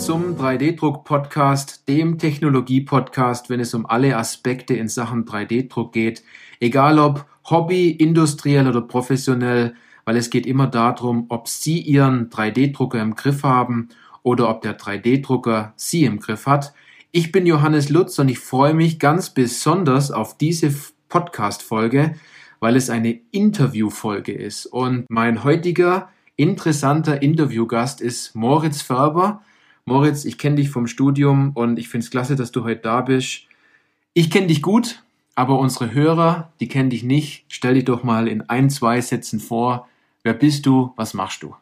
Zum 3D-Druck-Podcast, dem Technologie-Podcast, wenn es um alle Aspekte in Sachen 3D-Druck geht. Egal ob Hobby, industriell oder professionell, weil es geht immer darum, ob Sie Ihren 3D-Drucker im Griff haben oder ob der 3D-Drucker Sie im Griff hat. Ich bin Johannes Lutz und ich freue mich ganz besonders auf diese Podcast-Folge, weil es eine Interview-Folge ist. Und mein heutiger interessanter Interviewgast ist Moritz Färber. Moritz, ich kenne dich vom Studium und ich finde es klasse, dass du heute da bist. Ich kenne dich gut, aber unsere Hörer, die kennen dich nicht. Stell dich doch mal in ein, zwei Sätzen vor. Wer bist du? Was machst du?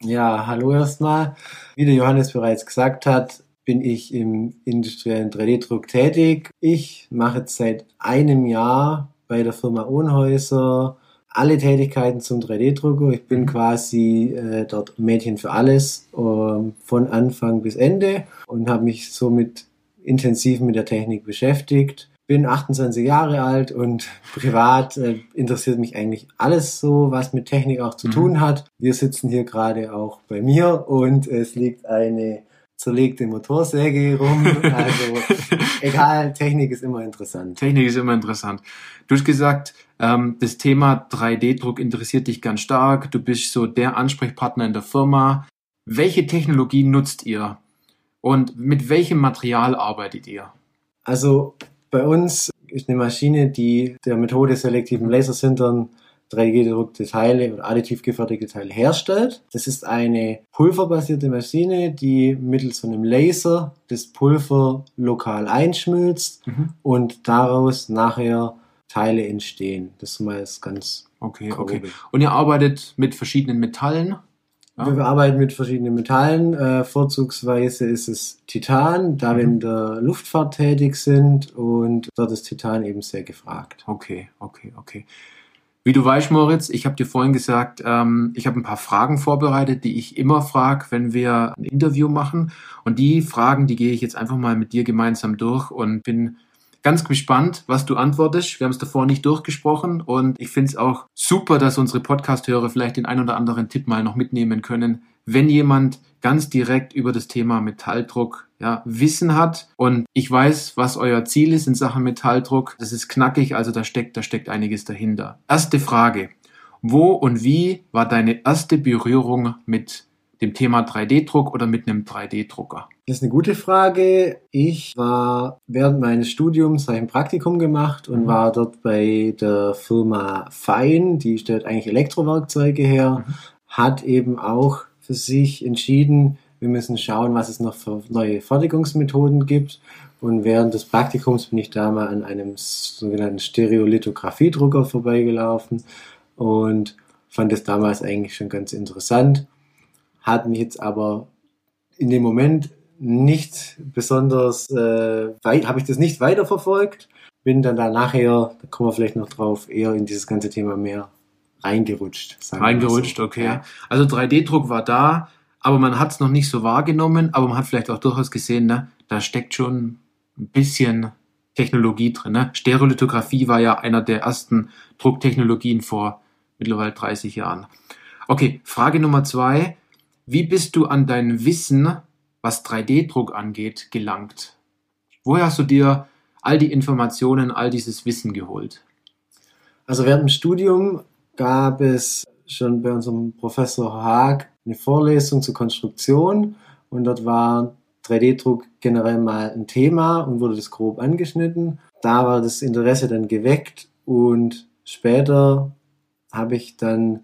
Ja, hallo erstmal. Wie der Johannes bereits gesagt hat, bin ich im industriellen 3D-Druck tätig. Ich mache jetzt seit einem Jahr bei der Firma Ohnhäuser alle Tätigkeiten zum 3D-Drucker. Ich bin quasi äh, dort Mädchen für alles äh, von Anfang bis Ende und habe mich somit intensiv mit der Technik beschäftigt. Bin 28 Jahre alt und privat äh, interessiert mich eigentlich alles so, was mit Technik auch zu mhm. tun hat. Wir sitzen hier gerade auch bei mir und es liegt eine zerlegte Motorsäge rum. Also egal, Technik ist immer interessant. Technik ist immer interessant. Du hast gesagt, ähm, das Thema 3D-Druck interessiert dich ganz stark. Du bist so der Ansprechpartner in der Firma. Welche Technologie nutzt ihr? Und mit welchem Material arbeitet ihr? Also bei uns ist eine Maschine, die der Methode selektiven Lasersintern 3D-gedruckte Teile oder additiv gefertigte Teile herstellt. Das ist eine pulverbasierte Maschine, die mittels einem Laser das Pulver lokal einschmilzt mhm. und daraus nachher Teile entstehen. Das ist mal ganz okay, okay. Und ihr arbeitet mit verschiedenen Metallen? Ja? Wir arbeiten mit verschiedenen Metallen. Äh, vorzugsweise ist es Titan, da mhm. wir in der Luftfahrt tätig sind und dort ist Titan eben sehr gefragt. Okay, okay, okay. Wie du weißt, Moritz, ich habe dir vorhin gesagt, ähm, ich habe ein paar Fragen vorbereitet, die ich immer frage, wenn wir ein Interview machen. Und die Fragen, die gehe ich jetzt einfach mal mit dir gemeinsam durch und bin ganz gespannt, was du antwortest. Wir haben es davor nicht durchgesprochen und ich finde es auch super, dass unsere Podcast-Hörer vielleicht den ein oder anderen Tipp mal noch mitnehmen können, wenn jemand ganz direkt über das Thema Metalldruck ja, Wissen hat. Und ich weiß, was euer Ziel ist in Sachen Metalldruck. Das ist knackig, also da steckt, da steckt einiges dahinter. Erste Frage. Wo und wie war deine erste Berührung mit dem Thema 3D-Druck oder mit einem 3D-Drucker? Das ist eine gute Frage. Ich war während meines Studiums ein Praktikum gemacht und mhm. war dort bei der Firma Fein, die stellt eigentlich Elektrowerkzeuge her, mhm. hat eben auch für sich entschieden, wir müssen schauen, was es noch für neue Fertigungsmethoden gibt. Und während des Praktikums bin ich da mal an einem sogenannten Stereolithographiedrucker vorbeigelaufen und fand es damals eigentlich schon ganz interessant. Hat mich jetzt aber in dem Moment nicht besonders, äh, habe ich das nicht weiterverfolgt. Bin dann da nachher, da kommen wir vielleicht noch drauf, eher in dieses ganze Thema mehr reingerutscht. Reingerutscht, so. okay. Ja. Also 3D-Druck war da, aber man hat es noch nicht so wahrgenommen, aber man hat vielleicht auch durchaus gesehen, ne, da steckt schon ein bisschen Technologie drin. Ne? Stereolithografie war ja einer der ersten Drucktechnologien vor mittlerweile 30 Jahren. Okay, Frage Nummer zwei. Wie bist du an dein Wissen, was 3D-Druck angeht, gelangt? Woher hast du dir all die Informationen, all dieses Wissen geholt? Also während dem Studium gab es schon bei unserem Professor Haag eine Vorlesung zur Konstruktion und dort war 3D-Druck generell mal ein Thema und wurde das grob angeschnitten. Da war das Interesse dann geweckt und später habe ich dann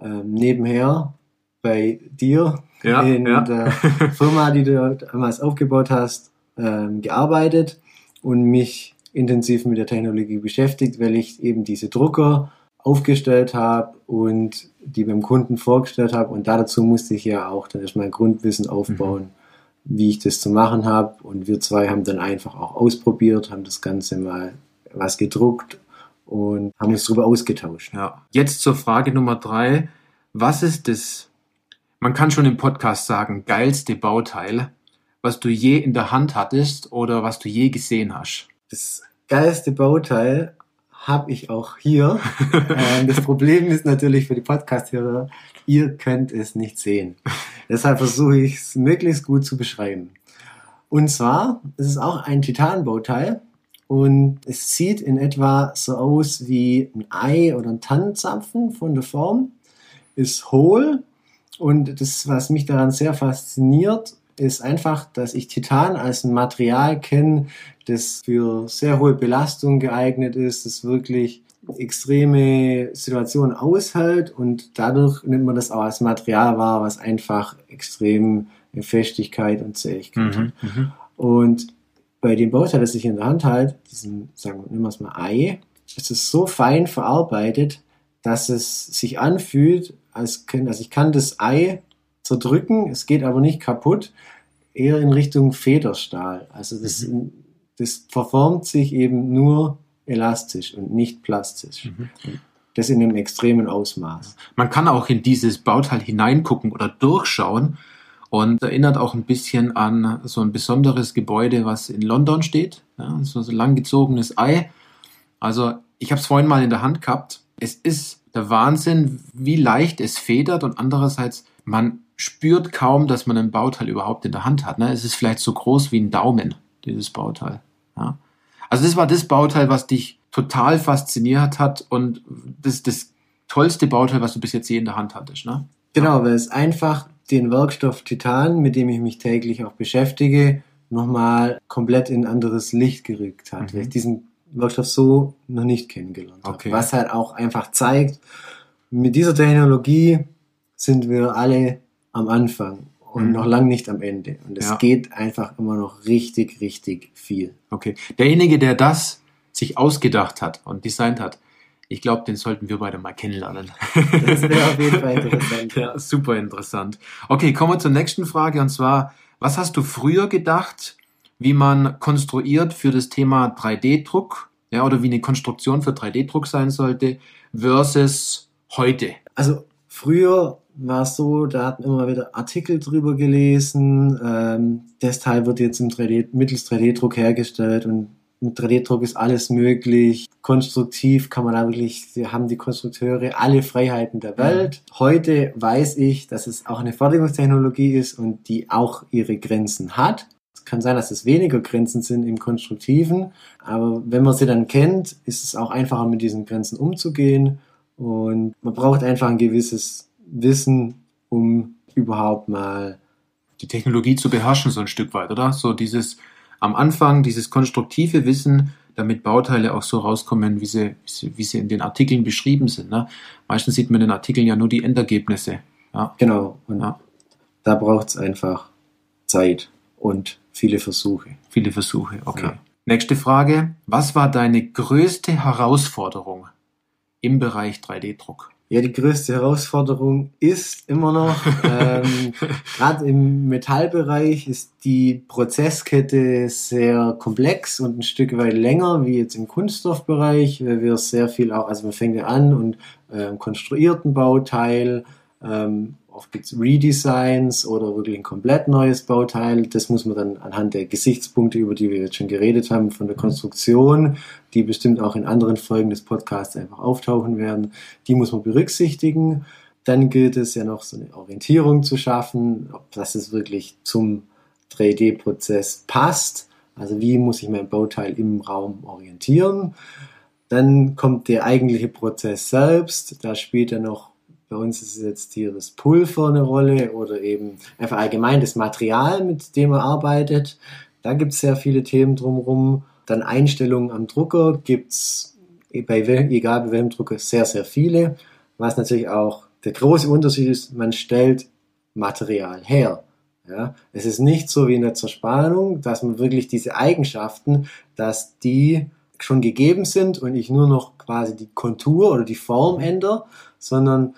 ähm, nebenher bei dir ja, in ja. der Firma, die du damals aufgebaut hast, ähm, gearbeitet und mich intensiv mit der Technologie beschäftigt, weil ich eben diese Drucker aufgestellt habe und die beim Kunden vorgestellt habe. Und dazu musste ich ja auch dann erstmal ein Grundwissen aufbauen, mhm. wie ich das zu machen habe. Und wir zwei haben dann einfach auch ausprobiert, haben das Ganze mal was gedruckt und haben uns darüber ausgetauscht. Ja. Jetzt zur Frage Nummer drei. Was ist das, man kann schon im Podcast sagen, geilste Bauteil, was du je in der Hand hattest oder was du je gesehen hast? Das geilste Bauteil habe ich auch hier. ähm, das Problem ist natürlich für die Podcast-Hörer, ihr könnt es nicht sehen. Deshalb versuche ich es möglichst gut zu beschreiben. Und zwar, es ist auch ein Titanbauteil und es sieht in etwa so aus wie ein Ei oder ein Tannenzapfen von der Form, ist hohl und das, was mich daran sehr fasziniert, ist einfach, dass ich Titan als ein Material kenne, das für sehr hohe Belastung geeignet ist, das wirklich extreme Situationen aushält und dadurch nimmt man das auch als Material wahr, was einfach extrem Festigkeit und Zähigkeit mhm, hat. Mhm. Und bei dem Bauteil, das ich in der Hand halte, diesem, sagen wir, nehmen wir es mal Ei, ist es so fein verarbeitet, dass es sich anfühlt, als können, also ich kann das Ei zerdrücken, es geht aber nicht kaputt, eher in Richtung Federstahl. Also das, mhm. das verformt sich eben nur elastisch und nicht plastisch. Mhm. Das in einem extremen Ausmaß. Man kann auch in dieses Bauteil hineingucken oder durchschauen und erinnert auch ein bisschen an so ein besonderes Gebäude, was in London steht. Ja, so ein langgezogenes Ei. Also ich habe es vorhin mal in der Hand gehabt. Es ist der Wahnsinn, wie leicht es federt und andererseits man spürt kaum, dass man ein Bauteil überhaupt in der Hand hat. Ne? Es ist vielleicht so groß wie ein Daumen, dieses Bauteil. Ja? Also das war das Bauteil, was dich total fasziniert hat und das das tollste Bauteil, was du bis jetzt je in der Hand hattest. Ne? Genau, weil es einfach den Werkstoff Titan, mit dem ich mich täglich auch beschäftige, nochmal komplett in ein anderes Licht gerückt hat. Mhm. Weil ich diesen Werkstoff so noch nicht kennengelernt okay. habe. Was halt auch einfach zeigt, mit dieser Technologie sind wir alle am Anfang und mhm. noch lang nicht am Ende. Und es ja. geht einfach immer noch richtig, richtig viel. Okay. Derjenige, der das sich ausgedacht hat und designt hat, ich glaube, den sollten wir beide mal kennenlernen. Das wäre auf jeden Fall interessant. ja, super interessant. Okay, kommen wir zur nächsten Frage und zwar, was hast du früher gedacht, wie man konstruiert für das Thema 3D-Druck, ja, oder wie eine Konstruktion für 3D-Druck sein sollte, versus heute? Also früher war es so, da hatten immer wieder Artikel drüber gelesen. Ähm, das Teil wird jetzt im 3D, mittels 3D-Druck hergestellt und mit 3D-Druck ist alles möglich. Konstruktiv kann man da wirklich, haben die Konstrukteure alle Freiheiten der Welt. Mhm. Heute weiß ich, dass es auch eine Fertigungstechnologie ist und die auch ihre Grenzen hat. Es kann sein, dass es weniger Grenzen sind im Konstruktiven, aber wenn man sie dann kennt, ist es auch einfacher mit diesen Grenzen umzugehen und man braucht einfach ein gewisses Wissen, um überhaupt mal die Technologie zu beherrschen, so ein Stück weit, oder? So dieses am Anfang, dieses konstruktive Wissen, damit Bauteile auch so rauskommen, wie sie, wie sie in den Artikeln beschrieben sind. Ne? Meistens sieht man in den Artikeln ja nur die Endergebnisse. Ja? Genau. Und ja. da braucht es einfach Zeit und viele Versuche. Viele Versuche, okay. Ja. Nächste Frage. Was war deine größte Herausforderung im Bereich 3D-Druck? Ja, die größte Herausforderung ist immer noch, ähm, gerade im Metallbereich ist die Prozesskette sehr komplex und ein Stück weit länger wie jetzt im Kunststoffbereich, weil wir sehr viel auch, also man fängt ja an und ähm, konstruiert ein Bauteil, ähm, Oft gibt es Redesigns oder wirklich ein komplett neues Bauteil. Das muss man dann anhand der Gesichtspunkte, über die wir jetzt schon geredet haben, von der. Konstruktion, die bestimmt auch in anderen Folgen des Podcasts einfach auftauchen werden, die muss man berücksichtigen. Dann gilt es ja noch so eine Orientierung zu schaffen, ob das es wirklich zum 3D-Prozess passt. Also wie muss ich mein Bauteil im Raum orientieren? Dann kommt der eigentliche Prozess selbst. Da spielt dann noch bei uns ist jetzt hier das Pulver eine Rolle oder eben einfach allgemein das Material, mit dem er arbeitet. Da gibt es sehr viele Themen drumherum. Dann Einstellungen am Drucker gibt es, egal bei welchem Drucker, sehr, sehr viele. Was natürlich auch der große Unterschied ist, man stellt Material her. Ja, es ist nicht so wie in der Zerspannung, dass man wirklich diese Eigenschaften, dass die schon gegeben sind und ich nur noch quasi die Kontur oder die Form ändere, sondern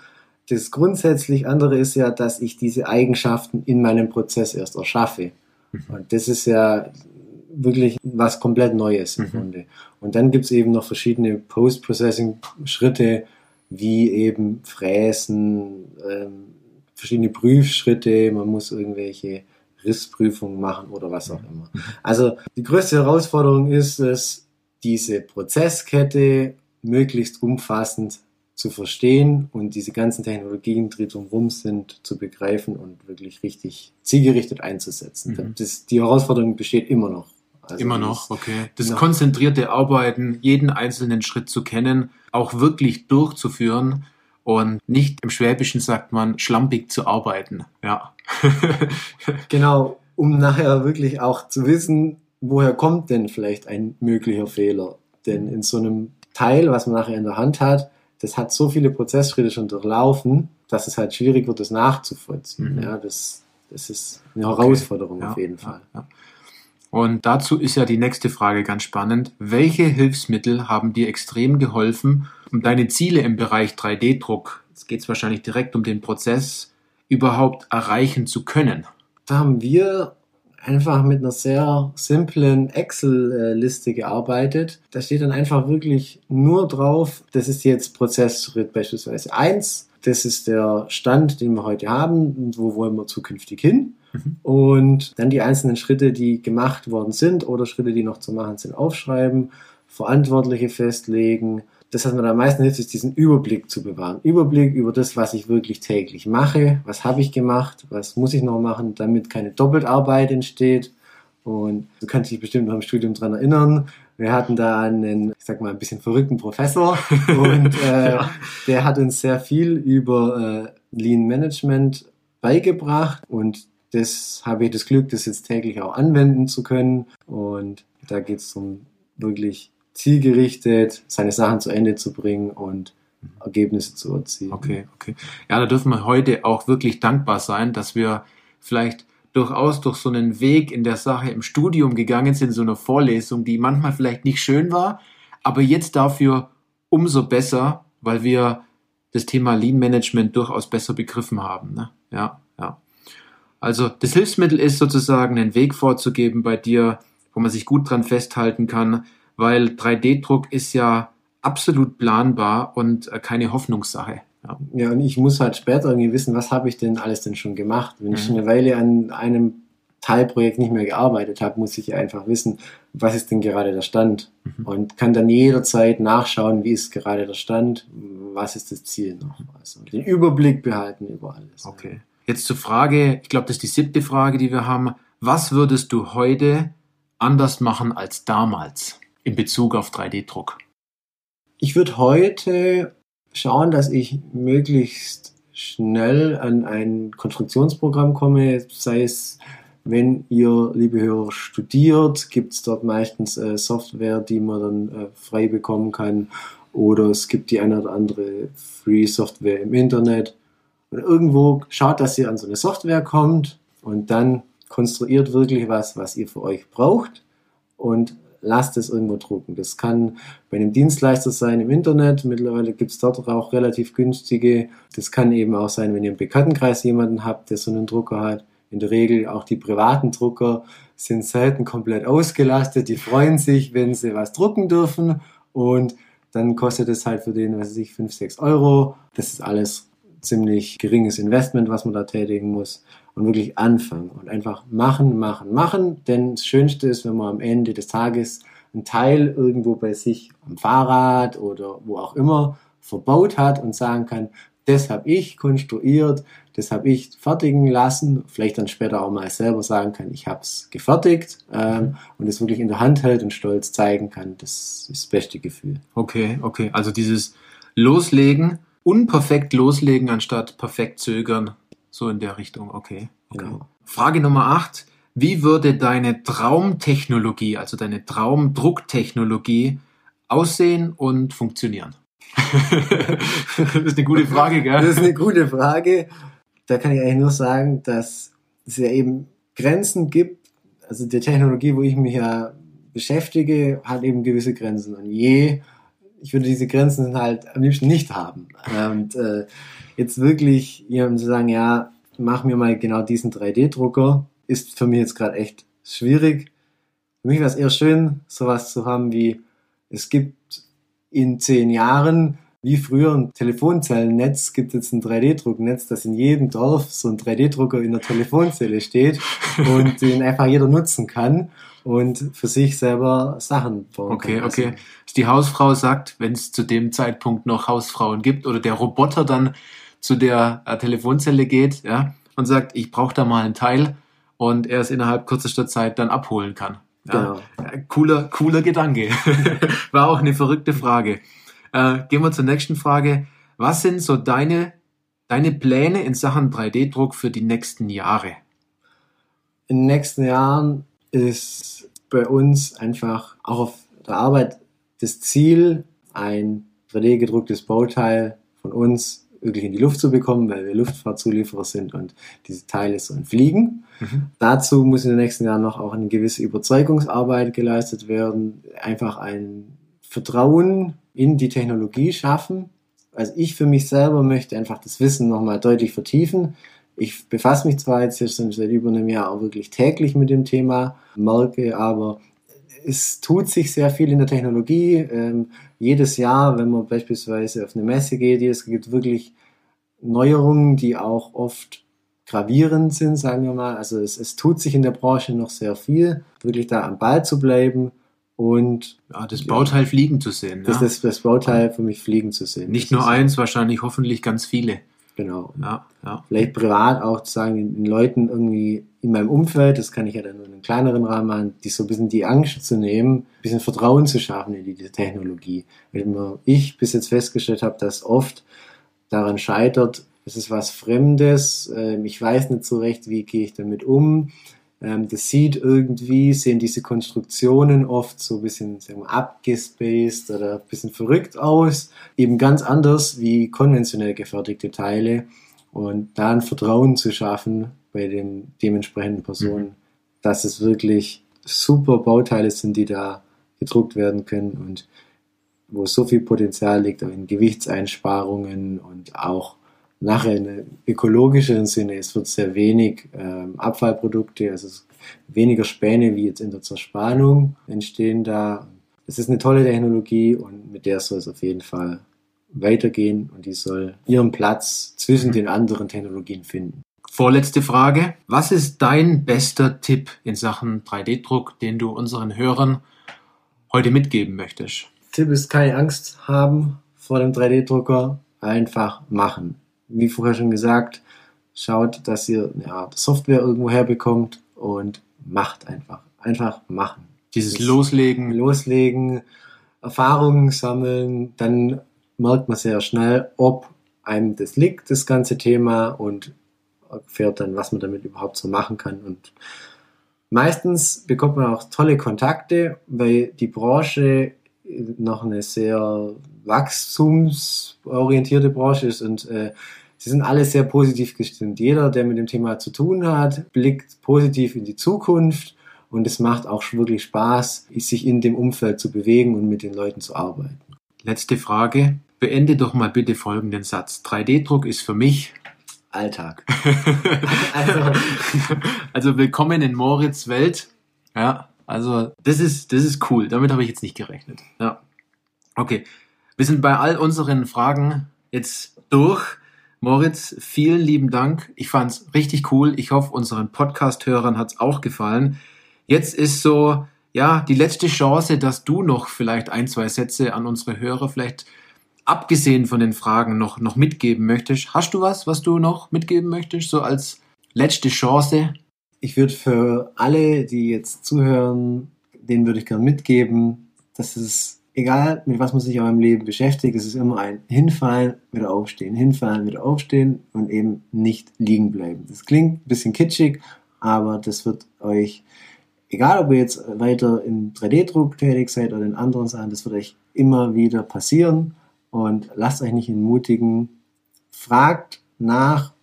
das grundsätzlich andere ist ja, dass ich diese Eigenschaften in meinem Prozess erst erschaffe. Mhm. Und das ist ja wirklich was komplett Neues im mhm. Grunde. Und dann gibt es eben noch verschiedene Post-Processing-Schritte, wie eben Fräsen, ähm, verschiedene Prüfschritte, man muss irgendwelche Rissprüfungen machen oder was auch immer. Mhm. Also die größte Herausforderung ist es, diese Prozesskette möglichst umfassend zu verstehen und diese ganzen Technologien, die drumherum sind, zu begreifen und wirklich richtig zielgerichtet einzusetzen. Mhm. Das, die Herausforderung besteht immer noch. Also Immer noch, okay. Das noch. konzentrierte Arbeiten, jeden einzelnen Schritt zu kennen, auch wirklich durchzuführen und nicht im Schwäbischen sagt man schlampig zu arbeiten. Ja. Genau, um nachher wirklich auch zu wissen, woher kommt denn vielleicht ein möglicher Fehler. Denn in so einem Teil, was man nachher in der Hand hat, das hat so viele Prozessschritte schon durchlaufen, dass es halt schwierig wird, das nachzuvollziehen. Mhm. Ja, das, das ist eine Herausforderung Ja, auf jeden Fall. Ja. Und dazu ist ja die nächste Frage ganz spannend. Welche Hilfsmittel haben dir extrem geholfen, um deine Ziele im Bereich 3D-Druck, jetzt geht es wahrscheinlich direkt um den Prozess, überhaupt erreichen zu können? Da haben wir einfach mit einer sehr simplen Excel-Liste gearbeitet. Da steht dann einfach wirklich nur drauf, das ist jetzt Prozessschritt beispielsweise 1, das ist der Stand, den wir heute haben und wo wollen wir zukünftig hin. Mhm. Und dann die einzelnen Schritte, die gemacht worden sind oder Schritte, die noch zu machen sind, aufschreiben, Verantwortliche festlegen. Das, was mir am meisten hilft, ist diesen Überblick zu bewahren. Überblick über das, was ich wirklich täglich mache. Was habe ich gemacht? Was muss ich noch machen, damit keine Doppelarbeit entsteht? Und du kannst dich bestimmt noch im Studium dran erinnern. Wir hatten da einen, ich sag mal, ein bisschen verrückten Professor und äh, Ja. der hat uns sehr viel über äh, Lean Management beigebracht und das habe ich das Glück, das jetzt täglich auch anwenden zu können. Und da geht es um wirklich zielgerichtet seine Sachen zu Ende zu bringen und Ergebnisse zu erzielen. Okay, okay. Ja, da dürfen wir heute auch wirklich dankbar sein, dass wir vielleicht durchaus durch so einen Weg in der Sache im Studium gegangen sind, so eine Vorlesung, die manchmal vielleicht nicht schön war, aber jetzt dafür umso besser, weil wir das Thema Lean Management durchaus besser begriffen haben. Ne? Ja, ja. Also das Hilfsmittel ist sozusagen einen Weg vorzugeben bei dir, wo man sich gut dran festhalten kann, weil 3D-Druck ist ja absolut planbar und äh, keine Hoffnungssache. Ja. Ja, und ich muss halt später irgendwie wissen, was habe ich denn alles denn schon gemacht. Wenn ich Mhm. schon eine Weile an einem Teilprojekt nicht mehr gearbeitet habe, muss ich einfach wissen, was ist denn gerade der Stand Mhm. und kann dann jederzeit nachschauen, wie ist gerade der Stand, was ist das Ziel noch. Also den Überblick behalten über alles. Okay. Jetzt zur Frage, ich glaube, das ist die siebte Frage, die wir haben. Was würdest du heute anders machen als damals in Bezug auf 3D-Druck? Ich würde heute schauen, dass ich möglichst schnell an ein Konstruktionsprogramm komme, sei es, wenn ihr, liebe Hörer, studiert, gibt es dort meistens äh, Software, die man dann äh, frei bekommen kann, oder es gibt die eine oder andere Free-Software im Internet. Und irgendwo schaut, dass ihr an so eine Software kommt und dann konstruiert wirklich was, was ihr für euch braucht und lasst es irgendwo drucken. Das kann bei einem Dienstleister sein im Internet. Mittlerweile gibt es dort auch relativ günstige. Das kann eben auch sein, wenn ihr im Bekanntenkreis jemanden habt, der so einen Drucker hat. In der Regel auch die privaten Drucker sind selten komplett ausgelastet. Die freuen sich, wenn sie was drucken dürfen. Und dann kostet es halt für den, was weiß ich, 5, 6 Euro. Das ist alles ziemlich geringes Investment, was man da tätigen muss. Und wirklich anfangen und einfach machen, machen, machen. Denn das Schönste ist, wenn man am Ende des Tages einen Teil irgendwo bei sich am Fahrrad oder wo auch immer verbaut hat und sagen kann, das habe ich konstruiert, das habe ich fertigen lassen, vielleicht dann später auch mal selber sagen kann, ich habe es gefertigt ähm, und es wirklich in der Hand hält und stolz zeigen kann, das ist das beste Gefühl. Okay, okay. Also dieses Loslegen, unperfekt loslegen anstatt perfekt zögern, so in der Richtung. Okay. okay. Genau. Frage Nummer 8. Wie würde deine Traumtechnologie, also deine Traumdrucktechnologie aussehen und funktionieren? das ist eine gute Frage, gell? Das ist eine gute Frage. Da kann ich eigentlich nur sagen, dass es ja eben Grenzen gibt. Also die Technologie, wo ich mich ja beschäftige, hat eben gewisse Grenzen. Und je, ich würde diese Grenzen halt am liebsten nicht haben. Und äh, jetzt wirklich jemandem zu sagen, ja, mach mir mal genau diesen 3D-Drucker, ist für mich jetzt gerade echt schwierig. Für mich wäre es eher schön, sowas zu haben wie, es gibt in zehn Jahren wie früher ein Telefonzellennetz gibt jetzt ein 3D-Drucknetz, das in jedem Dorf so ein 3D-Drucker in der Telefonzelle steht und den einfach jeder nutzen kann und für sich selber Sachen bauen okay, kann. Okay, okay. Die Hausfrau sagt, wenn es zu dem Zeitpunkt noch Hausfrauen gibt oder der Roboter dann zu der äh, Telefonzelle geht, ja, und sagt, ich brauche da mal ein Teil und er es innerhalb kürzester Zeit dann abholen kann. Ja, genau. Cooler, cooler Gedanke. War auch eine verrückte Frage. Äh, gehen wir zur nächsten Frage. Was sind so deine, deine Pläne in Sachen 3D-Druck für die nächsten Jahre? In den nächsten Jahren ist bei uns einfach auch auf der Arbeit das Ziel, ein 3D-gedrucktes Bauteil von uns wirklich in die Luft zu bekommen, weil wir Luftfahrtzulieferer sind und diese Teile sollen fliegen. Mhm. Dazu muss in den nächsten Jahren noch auch eine gewisse Überzeugungsarbeit geleistet werden, einfach ein Vertrauen in die Technologie schaffen. Also ich für mich selber möchte einfach das Wissen nochmal deutlich vertiefen. Ich befasse mich zwar jetzt schon seit über einem Jahr auch wirklich täglich mit dem Thema, merke aber, es tut sich sehr viel in der Technologie. Ähm, jedes Jahr, wenn man beispielsweise auf eine Messe geht, es gibt wirklich Neuerungen, die auch oft gravierend sind, sagen wir mal. Also es, es tut sich in der Branche noch sehr viel, wirklich da am Ball zu bleiben und ja, das Bauteil ja, fliegen zu sehen. Das, ja. das, das Bauteil für mich fliegen zu sehen. Nicht nur eins, wahrscheinlich hoffentlich ganz viele. Genau. Ja, ja. Vielleicht privat auch zu sagen, den Leuten irgendwie in meinem Umfeld, das kann ich ja dann nur in einem kleineren Rahmen machen, die so ein bisschen die Angst zu nehmen, ein bisschen Vertrauen zu schaffen in die Technologie. Wenn ich bis jetzt festgestellt habe, dass oft daran scheitert, es ist was Fremdes, ähm, ich weiß nicht so recht, wie gehe ich damit um ähm, das sieht irgendwie, sehen diese Konstruktionen oft so ein bisschen sagen wir, abgespaced oder ein bisschen verrückt aus. Eben ganz anders wie konventionell gefertigte Teile. Und da ein Vertrauen zu schaffen bei den dementsprechenden Personen, mhm. dass es wirklich super Bauteile sind, die da gedruckt werden können und wo so viel Potenzial liegt, auch in Gewichtseinsparungen und auch nachher in ökologischen Sinne, es wird sehr wenig ähm, Abfallprodukte, also weniger Späne wie jetzt in der Zerspannung entstehen da. Es ist eine tolle Technologie und mit der soll es auf jeden Fall weitergehen und die soll ihren Platz zwischen mhm. den anderen Technologien finden. Vorletzte Frage. Was ist dein bester Tipp in Sachen 3D-Druck, den du unseren Hörern heute mitgeben möchtest? Tipp ist keine Angst haben vor dem 3D-Drucker, einfach machen wie vorher schon gesagt, schaut, dass ihr ja, Software irgendwo herbekommt und macht einfach. Einfach machen. Dieses das Loslegen. Loslegen, Erfahrungen sammeln, dann merkt man sehr schnell, ob einem das liegt, das ganze Thema und erfährt dann, was man damit überhaupt so machen kann. Und meistens bekommt man auch tolle Kontakte, weil die Branche noch eine sehr wachstumsorientierte Branche ist und äh, Sie sind alle sehr positiv gestimmt. Jeder, der mit dem Thema zu tun hat, blickt positiv in die Zukunft und es macht auch wirklich Spaß, sich in dem Umfeld zu bewegen und mit den Leuten zu arbeiten. Letzte Frage. Beende doch mal bitte folgenden Satz. 3D-Druck ist für mich Alltag. also, also willkommen in Moritz Welt. Ja, also das ist, das ist cool. Damit habe ich jetzt nicht gerechnet. Ja. Okay. Wir sind bei all unseren Fragen jetzt durch. Moritz, vielen lieben Dank. Ich fand's richtig cool. Ich hoffe, unseren Podcast-Hörern hat's auch gefallen. Jetzt ist so, ja, die letzte Chance, dass du noch vielleicht ein, zwei Sätze an unsere Hörer vielleicht abgesehen von den Fragen noch, noch mitgeben möchtest. Hast du was, was du noch mitgeben möchtest, so als letzte Chance? Ich würde für alle, die jetzt zuhören, denen würde ich gerne mitgeben, dass es egal mit was man sich auch im Leben beschäftigt, es ist immer ein Hinfallen, wieder aufstehen, hinfallen, wieder aufstehen und eben nicht liegen bleiben. Das klingt ein bisschen kitschig, aber das wird euch, egal ob ihr jetzt weiter im 3D-Druck tätig seid oder in anderen Sachen, das wird euch immer wieder passieren und lasst euch nicht entmutigen. Fragt nach,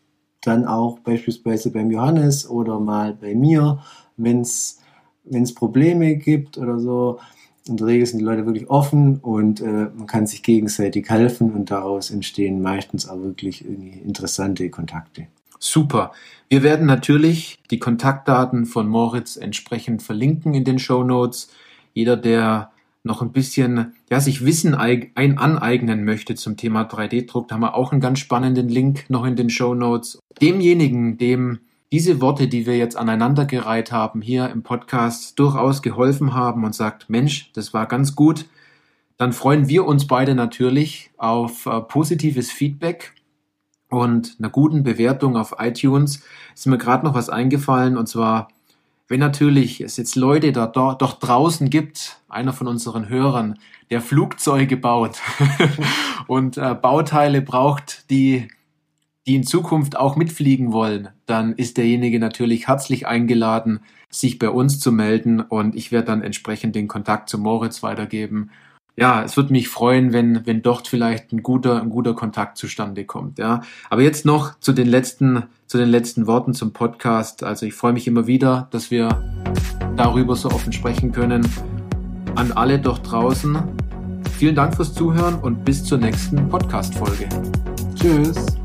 dann auch beispielsweise beim Johannes oder mal bei mir, wenn es Probleme gibt oder so in der Regel sind die Leute wirklich offen und äh, man kann sich gegenseitig helfen und daraus entstehen meistens auch wirklich irgendwie interessante Kontakte. Super. Wir werden natürlich die Kontaktdaten von Moritz entsprechend verlinken in den Show Notes. Jeder, der noch ein bisschen, ja, sich Wissen ein aneignen möchte zum Thema 3D-Druck, da haben wir auch einen ganz spannenden Link noch in den Show Notes. Demjenigen, dem diese Worte, die wir jetzt aneinandergereiht haben, hier im Podcast durchaus geholfen haben und sagt, Mensch, das war ganz gut, dann freuen wir uns beide natürlich auf äh, positives Feedback und einer guten Bewertung auf iTunes. Ist mir gerade noch was eingefallen und zwar wenn natürlich es jetzt Leute da doch draußen gibt, einer von unseren Hörern, der Flugzeuge baut und äh, Bauteile braucht, die die in Zukunft auch mitfliegen wollen, dann ist derjenige natürlich herzlich eingeladen, sich bei uns zu melden und ich werde dann entsprechend den Kontakt zu Moritz weitergeben ja, es würde mich freuen, wenn, wenn dort vielleicht ein guter, ein guter Kontakt zustande kommt, ja. Aber jetzt noch zu den letzten, zu den letzten Worten zum Podcast. Also ich freue mich immer wieder, dass wir darüber so offen sprechen können. An alle dort draußen. Vielen Dank fürs Zuhören und bis zur nächsten Podcast-Folge. Tschüss.